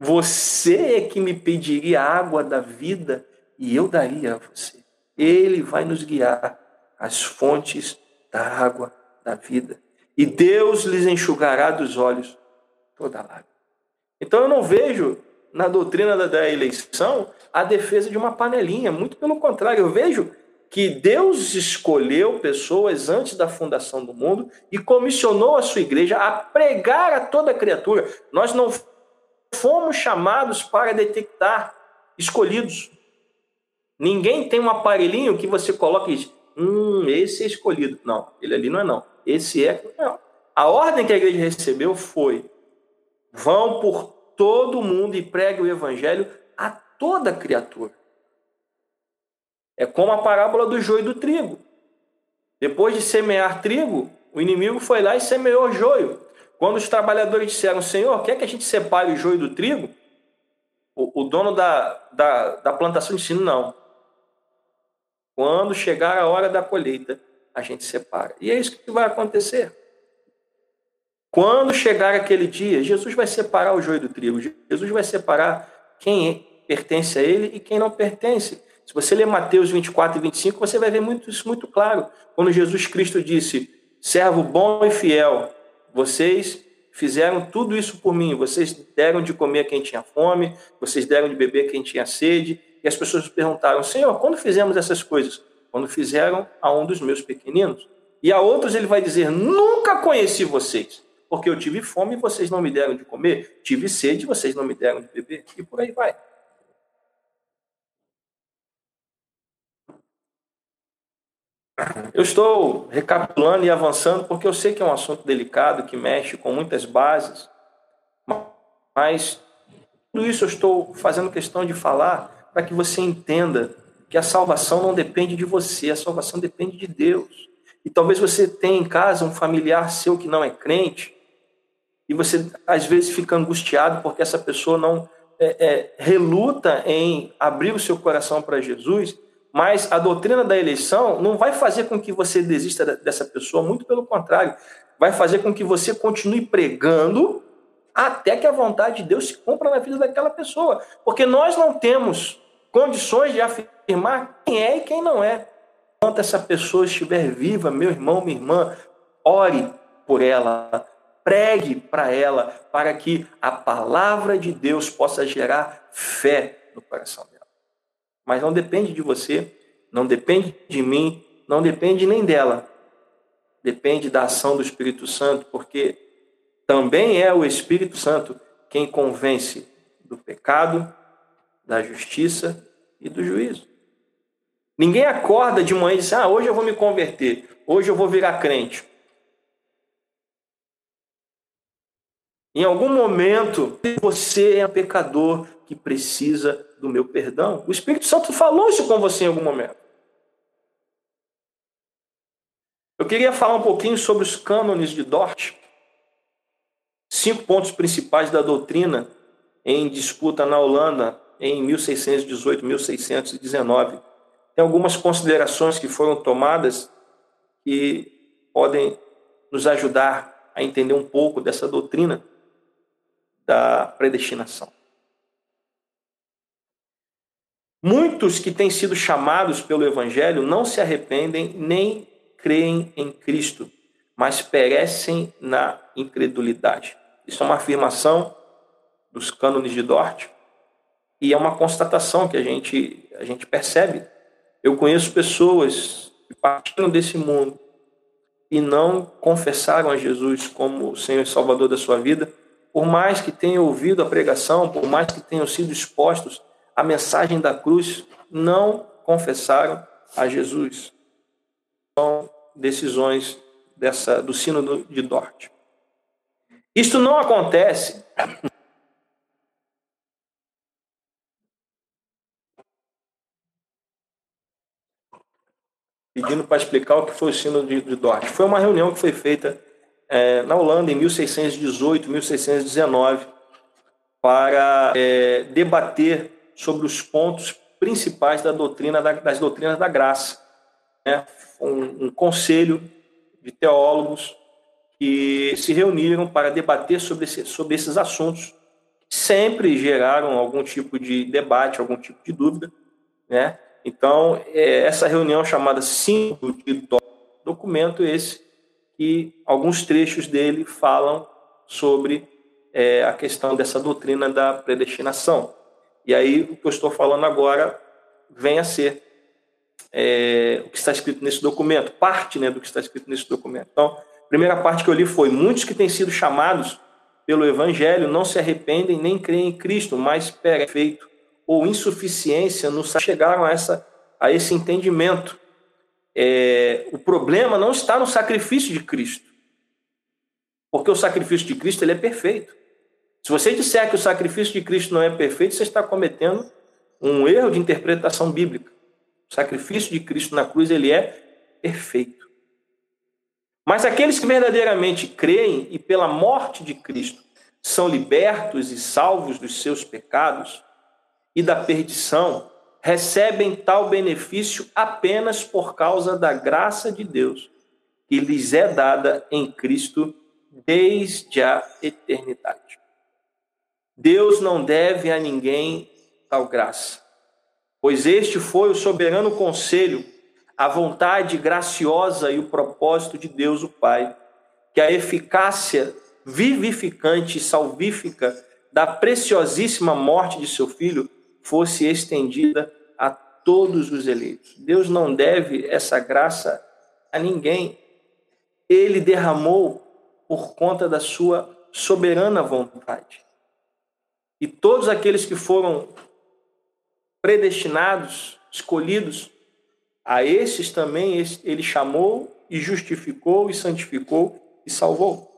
Speaker 1: você é que me pediria a água da vida e eu daria a você. Ele vai nos guiar às fontes da água da vida. E Deus lhes enxugará dos olhos toda lágrima. Então eu não vejo na doutrina da, eleição a defesa de uma panelinha, muito pelo contrário, eu vejo que Deus escolheu pessoas antes da fundação do mundo e comissionou a sua igreja a pregar a toda criatura. Nós não fomos chamados para detectar escolhidos. Ninguém tem um aparelhinho que você coloca e diz, hum, esse é escolhido. Não, ele ali não é não. Esse é. Não. A ordem que a igreja recebeu foi Vão por todo mundo e pregue o evangelho a toda criatura. É como a parábola do joio e do trigo. Depois de semear trigo, o inimigo foi lá e semeou joio. Quando os trabalhadores disseram, Senhor, quer que a gente separe o joio do trigo? O, o dono da, da, da plantação disse, não. Quando chegar a hora da colheita, a gente separa. E é isso que vai acontecer. Quando chegar aquele dia, Jesus vai separar o joio do trigo. Jesus vai separar quem pertence a ele e quem não pertence. Se você ler Mateus 24 e 25, você vai ver muito, isso muito claro. Quando Jesus Cristo disse: Servo bom e fiel, vocês fizeram tudo isso por mim. Vocês deram de comer quem tinha fome, vocês deram de beber quem tinha sede. E as pessoas perguntaram: Senhor, quando fizemos essas coisas? Quando fizeram a um dos meus pequeninos. E a outros ele vai dizer: Nunca conheci vocês porque eu tive fome e vocês não me deram de comer, tive sede e vocês não me deram de beber, e por aí vai. Eu estou recapitulando e avançando porque eu sei que é um assunto delicado, que mexe com muitas bases, mas tudo isso eu estou fazendo questão de falar para que você entenda que a salvação não depende de você, a salvação depende de Deus. E talvez você tenha em casa um familiar seu que não é crente, e você às vezes fica angustiado porque essa pessoa não é, é, reluta em abrir o seu coração para Jesus, mas a doutrina da eleição não vai fazer com que você desista dessa pessoa, muito pelo contrário, vai fazer com que você continue pregando até que a vontade de Deus se cumpra na vida daquela pessoa. Porque nós não temos condições de afirmar quem é e quem não é. Enquanto essa pessoa estiver viva, meu irmão, minha irmã, ore por ela, pregue para ela, para que a palavra de Deus possa gerar fé no coração dela. Mas não depende de você, não depende de mim, não depende nem dela. Depende da ação do Espírito Santo, porque também é o Espírito Santo quem convence do pecado, da justiça e do juízo. Ninguém acorda de manhã e diz: Ah, hoje eu vou me converter, hoje eu vou virar crente. Em algum momento, você é um pecador que precisa do meu perdão. O Espírito Santo falou isso com você em algum momento. Eu queria falar um pouquinho sobre os cânones de Dort. Cinco pontos principais da doutrina em disputa na Holanda em 1618, 1619. Tem algumas considerações que foram tomadas que podem nos ajudar a entender um pouco dessa doutrina da predestinação. Muitos que têm sido chamados pelo Evangelho não se arrependem nem creem em Cristo, mas perecem na incredulidade. Isso é uma afirmação dos cânones de Dort e é uma constatação que a gente, a gente percebe. Eu conheço pessoas que partiram desse mundo e não confessaram a Jesus como Senhor e Salvador da sua vida, por mais que tenham ouvido a pregação, por mais que tenham sido expostos à mensagem da cruz, não confessaram a Jesus. São decisões dessa, do sino de Dort. Isto não acontece pedindo para explicar o que foi o sino de, de Dort. Foi uma reunião que foi feita é, na Holanda em 1618, 1619, para é, debater sobre os pontos principais da doutrina da, das doutrinas da graça. Né? Um, um conselho de teólogos que se reuniram para debater sobre, esse, sobre esses assuntos, sempre geraram algum tipo de debate, algum tipo de dúvida, né? Então, é essa reunião chamada Símbolo de documento esse que alguns trechos dele falam sobre é, a questão dessa doutrina da predestinação. E aí, o que eu estou falando agora vem a ser é, o que está escrito nesse documento, parte né, do que está escrito nesse documento. Então, a primeira parte que eu li foi: muitos que têm sido chamados pelo Evangelho não se arrependem nem creem em Cristo, mas perfeito ou insuficiência não chegaram a, essa, a esse entendimento é, o problema não está no sacrifício de Cristo. Porque o sacrifício de Cristo ele é perfeito. Se você disser que o sacrifício de Cristo não é perfeito, você está cometendo um erro de interpretação bíblica. O sacrifício de Cristo na cruz ele é perfeito. Mas aqueles que verdadeiramente creem e pela morte de Cristo são libertos e salvos dos seus pecados e da perdição, recebem tal benefício apenas por causa da graça de Deus que lhes é dada em Cristo desde a eternidade. Deus não deve a ninguém tal graça, pois este foi o soberano conselho, a vontade graciosa e o propósito de Deus o Pai, que a eficácia vivificante e salvífica da preciosíssima morte de seu filho fosse estendida a todos os eleitos. Deus não deve essa graça a ninguém. Ele derramou por conta da sua soberana vontade. E todos aqueles que foram predestinados, escolhidos, a esses também ele chamou e justificou e santificou e salvou.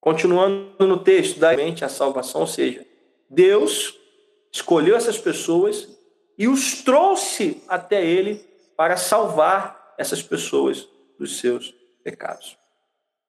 Speaker 1: Continuando no texto, da mente a salvação, ou seja, Deus escolheu essas pessoas e os trouxe até ele para salvar essas pessoas dos seus pecados.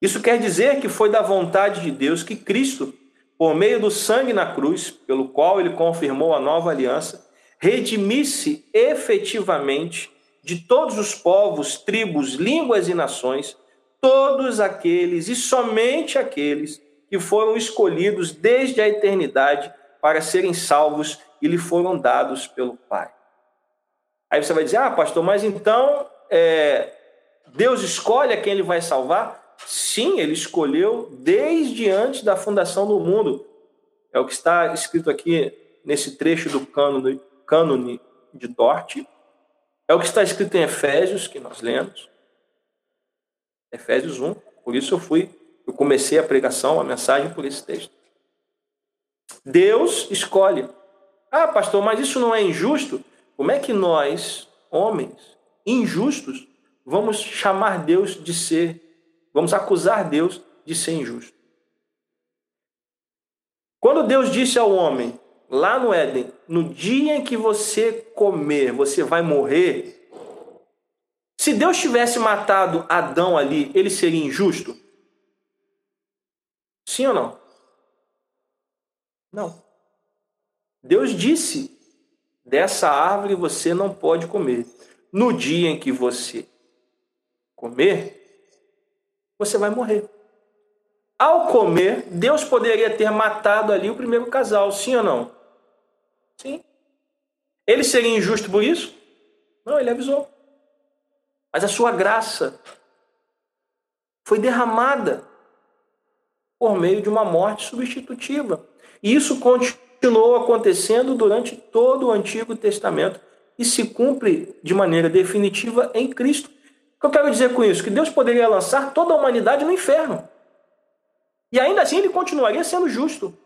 Speaker 1: Isso quer dizer que foi da vontade de Deus que Cristo, por meio do sangue na cruz, pelo qual ele confirmou a nova aliança, redimisse efetivamente de todos os povos, tribos, línguas e nações, todos aqueles e somente aqueles que foram escolhidos desde a eternidade para serem salvos e lhe foram dados pelo Pai. Aí você vai dizer, ah, pastor, mas então é, Deus escolhe a quem ele vai salvar? Sim, ele escolheu desde antes da fundação do mundo. É o que está escrito aqui nesse trecho do cânone, cânone de Dort. É o que está escrito em Efésios, que nós lemos. Efésios 1. Por isso eu fui, eu comecei a pregação, a mensagem por esse texto. Deus escolhe. Ah, pastor, mas isso não é injusto? Como é que nós, homens injustos, vamos chamar Deus de ser, vamos acusar Deus de ser injusto? Quando Deus disse ao homem, lá no Éden, no dia em que você comer, você vai morrer. Se Deus tivesse matado Adão ali, ele seria injusto? Sim ou não? Não. Deus disse: dessa árvore você não pode comer. No dia em que você comer, você vai morrer. Ao comer, Deus poderia ter matado ali o primeiro casal, sim ou não? Sim. Ele seria injusto por isso? Não, ele avisou. Mas a sua graça foi derramada por meio de uma morte substitutiva. E isso continuou acontecendo durante todo o Antigo Testamento e se cumpre de maneira definitiva em Cristo. O que eu quero dizer com isso? Que Deus poderia lançar toda a humanidade no inferno. E ainda assim ele continuaria sendo justo.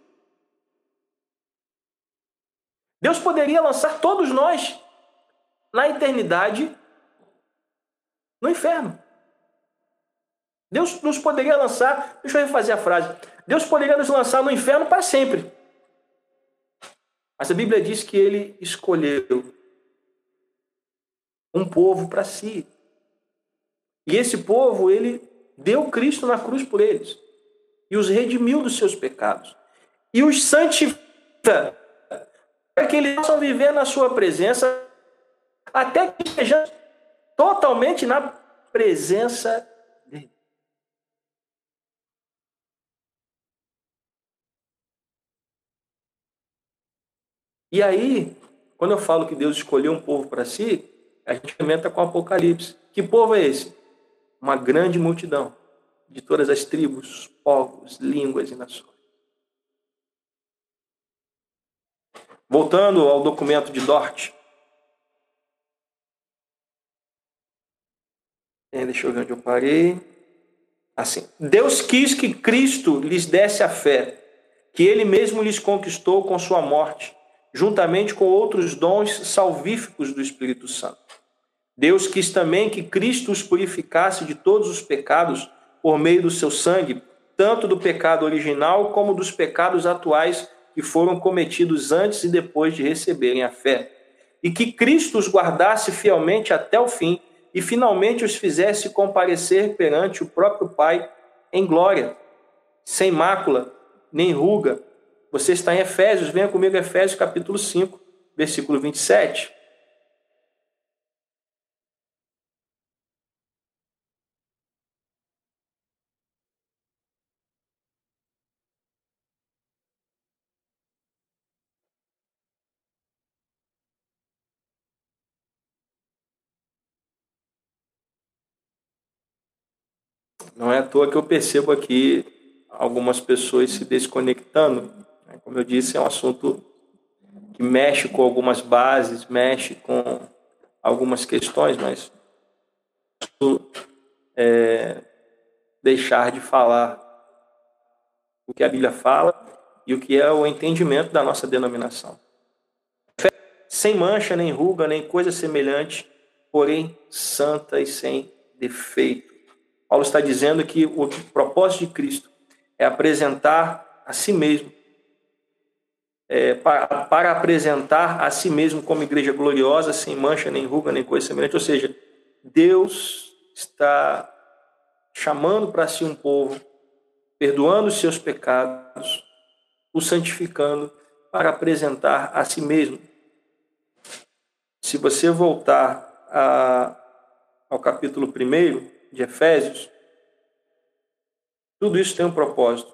Speaker 1: Deus poderia lançar todos nós na eternidade no inferno. Deus nos poderia lançar, deixa eu refazer a frase. Deus poderia nos lançar no inferno para sempre. Mas a Bíblia diz que ele escolheu um povo para si. E esse povo, ele deu Cristo na cruz por eles. E os redimiu dos seus pecados. E os santifica para que eles possam viver na sua presença até que estejamos totalmente na presença dele. E aí, quando eu falo que Deus escolheu um povo para si, a gente comenta com o Apocalipse. Que povo é esse? Uma grande multidão de todas as tribos, povos, línguas e nações. Voltando ao documento de Dort. É, deixa eu ver onde eu parei. Assim, Deus quis que Cristo lhes desse a fé, que ele mesmo lhes conquistou com sua morte, juntamente com outros dons salvíficos do Espírito Santo. Deus quis também que Cristo os purificasse de todos os pecados por meio do seu sangue, tanto do pecado original como dos pecados atuais que foram cometidos antes e depois de receberem a fé, e que Cristo os guardasse fielmente até o fim e finalmente os fizesse comparecer perante o próprio Pai em glória, sem mácula, nem ruga. Você está em Efésios, venha comigo Efésios capítulo 5, versículo 27. Não é à toa que eu percebo aqui algumas pessoas se desconectando. Né? Como eu disse, é um assunto que mexe com algumas bases, mexe com algumas questões, mas é, deixar de falar o que a Bíblia fala e o que é o entendimento da nossa denominação. Sem mancha, nem ruga, nem coisa semelhante, porém santa e sem defeito. Paulo está dizendo que o propósito de Cristo é apresentar a si mesmo, é, para, para apresentar a si mesmo como igreja gloriosa, sem mancha, nem ruga, nem coisa semelhante. Ou seja, Deus está chamando para si um povo, perdoando os seus pecados, o santificando para apresentar a si mesmo se você voltar a, ao capítulo 1 de Efésios, tudo isso tem um propósito.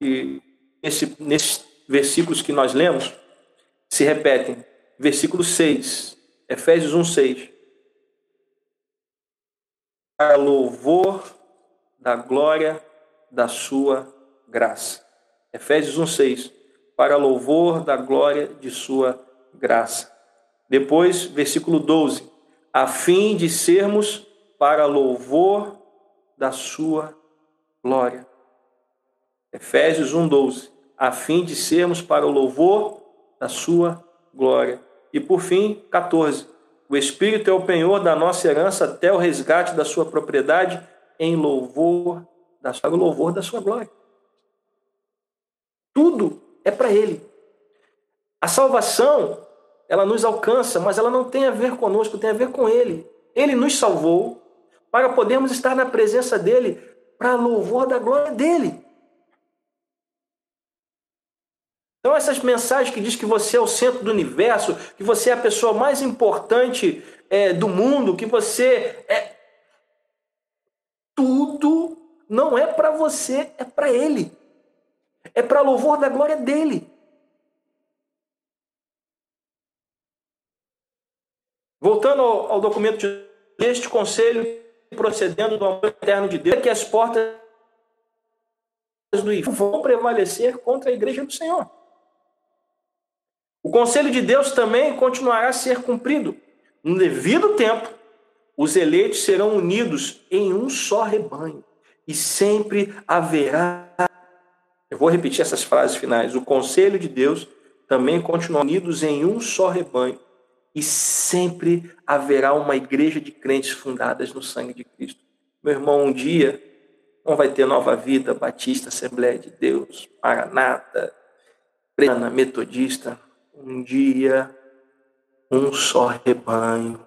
Speaker 1: E nesse, nesses versículos que nós lemos, se repetem. Versículo 6, Efésios 1, 6. Para louvor da glória da sua graça. Efésios 1, 6. Para louvor da glória de sua graça. Depois, versículo 12. A fim de sermos para louvor da sua glória. Efésios 1, 12. A fim de sermos para o louvor da sua glória. E por fim, 14. O Espírito é o penhor da nossa herança até o resgate da sua propriedade em louvor da sua, louvor da sua glória. Tudo é para Ele. A salvação, ela nos alcança, mas ela não tem a ver conosco, tem a ver com Ele. Ele nos salvou para podermos estar na presença dEle, para louvor da glória dEle. Então, essas mensagens que diz que você é o centro do universo, que você é a pessoa mais importante é, do mundo, que você é. Tudo não é para você, é para Ele. É para louvor da glória dele. Voltando ao, ao documento de este conselho, procedendo do amor eterno de Deus, é que as portas do inferno vão prevalecer contra a igreja do Senhor. O conselho de Deus também continuará a ser cumprido. No devido tempo, os eleitos serão unidos em um só rebanho, e sempre haverá. Eu vou repetir essas frases finais. O conselho de Deus também continuará unidos em um só rebanho, e sempre haverá uma igreja de crentes fundadas no sangue de Cristo. Meu irmão, um dia não vai ter nova vida, Batista, Assembleia de Deus, Maranata, Prena, Metodista, um dia, um só rebanho,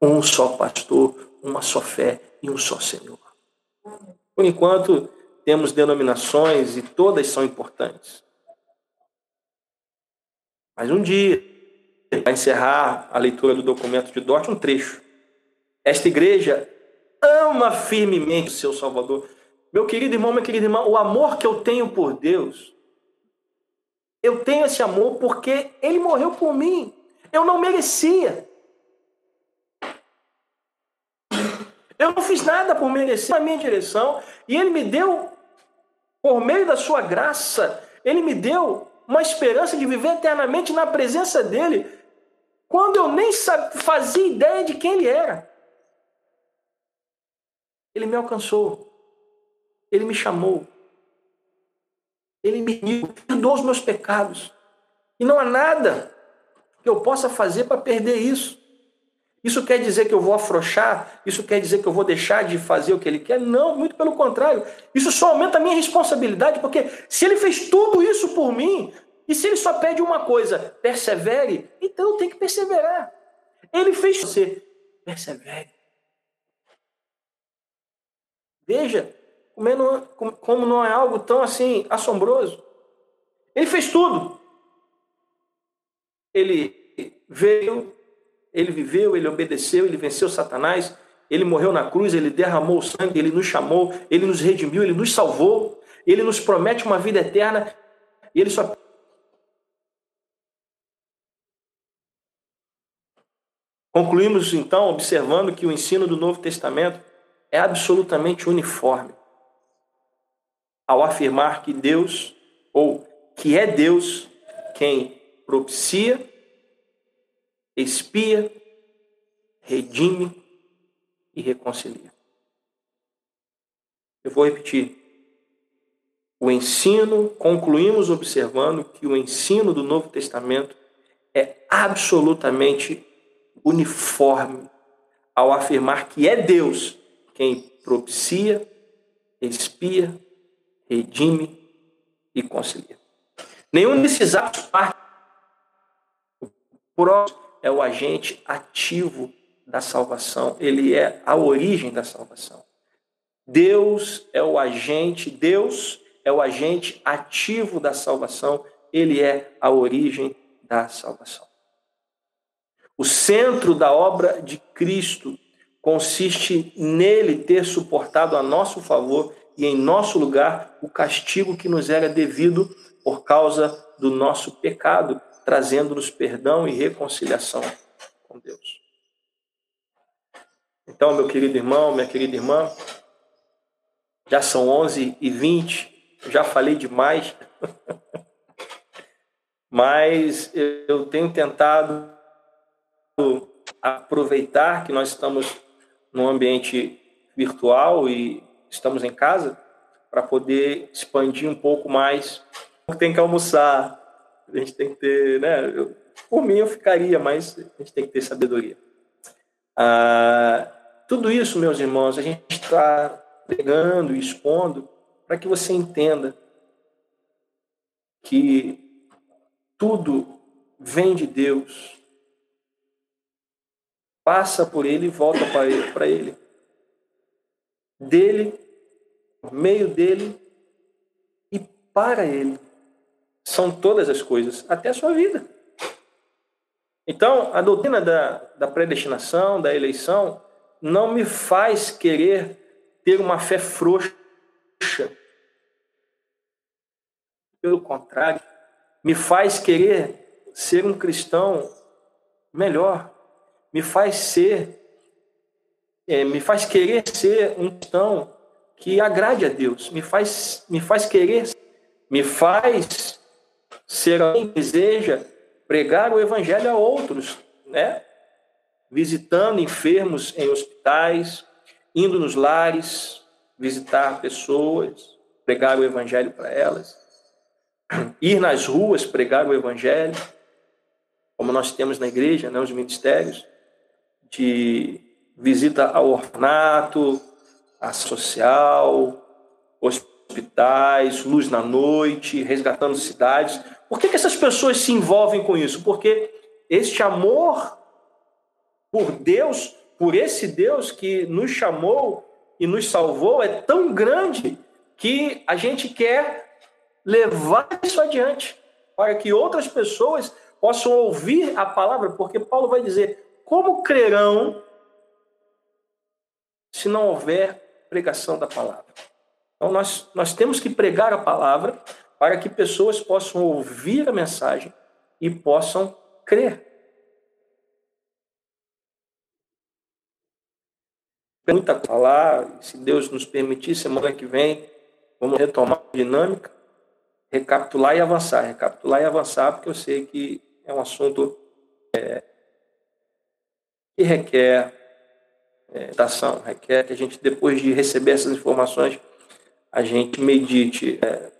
Speaker 1: um só pastor, uma só fé e um só Senhor. Por enquanto, temos denominações e todas são importantes. Mas um dia, para encerrar a leitura do documento de Dort, um trecho. Esta igreja ama firmemente o seu Salvador. Meu querido irmão, minha querida irmã, o amor que eu tenho por Deus eu tenho esse amor porque ele morreu por mim. Eu não merecia. Eu não fiz nada por merecer a minha direção. E ele me deu, por meio da sua graça, ele me deu uma esperança de viver eternamente na presença dele, quando eu nem fazia ideia de quem ele era. Ele me alcançou. Ele me chamou. Ele me perdoou os meus pecados. E não há nada que eu possa fazer para perder isso. Isso quer dizer que eu vou afrouxar? Isso quer dizer que eu vou deixar de fazer o que ele quer? Não, muito pelo contrário. Isso só aumenta a minha responsabilidade, porque se ele fez tudo isso por mim, e se ele só pede uma coisa, persevere, então eu tenho que perseverar. Ele fez você, persevere. Veja, como não é algo tão assim assombroso. Ele fez tudo. Ele veio, ele viveu, ele obedeceu, ele venceu Satanás, ele morreu na cruz, ele derramou sangue, ele nos chamou, ele nos redimiu, ele nos salvou, ele nos promete uma vida eterna e ele só Concluímos então observando que o ensino do Novo Testamento é absolutamente uniforme ao afirmar que Deus, ou que é Deus, quem propicia, expia, redime e reconcilia. Eu vou repetir. O ensino, concluímos observando que o ensino do Novo Testamento é absolutamente uniforme ao afirmar que é Deus quem propicia, expia, redime e concilia. Nenhum desses atos parte. O próximo é o agente ativo da salvação, ele é a origem da salvação. Deus é o agente, Deus é o agente ativo da salvação, ele é a origem da salvação. O centro da obra de Cristo consiste nele ter suportado a nosso favor e em nosso lugar o castigo que nos era devido por causa do nosso pecado, trazendo-nos perdão e reconciliação com Deus. Então, meu querido irmão, minha querida irmã, já são 11 e 20, já falei demais, <laughs> mas eu tenho tentado aproveitar que nós estamos num ambiente virtual e estamos em casa para poder expandir um pouco mais. Tem que almoçar, a gente tem que ter, né? Eu, por mim eu ficaria, mas a gente tem que ter sabedoria. Ah, tudo isso, meus irmãos, a gente está pregando e expondo para que você entenda que tudo vem de Deus, passa por Ele e volta para Ele, para Ele. Dele, meio dele e para Ele. São todas as coisas, até a sua vida. Então, a doutrina da, da predestinação, da eleição, não me faz querer ter uma fé frouxa. Pelo contrário, me faz querer ser um cristão melhor, me faz ser, é, me faz querer ser um cristão que agrade a Deus, me faz, me faz querer, me faz ser alguém que deseja pregar o evangelho a outros, né? Visitando enfermos em hospitais, indo nos lares, visitar pessoas, pregar o evangelho para elas, ir nas ruas pregar o evangelho, como nós temos na igreja, né, os ministérios de visita ao ornato, a social, hospitais, luz na noite, resgatando cidades. Por que, que essas pessoas se envolvem com isso? Porque este amor por Deus por esse Deus que nos chamou e nos salvou é tão grande que a gente quer levar isso adiante para que outras pessoas possam ouvir a palavra, porque Paulo vai dizer: como crerão se não houver pregação da palavra? Então nós, nós temos que pregar a palavra para que pessoas possam ouvir a mensagem e possam crer. muita a falar. Se Deus nos permitir, semana que vem, vamos retomar a dinâmica, recapitular e avançar. Recapitular e avançar, porque eu sei que é um assunto é, que requer é, requer que a gente, depois de receber essas informações, a gente medite. É,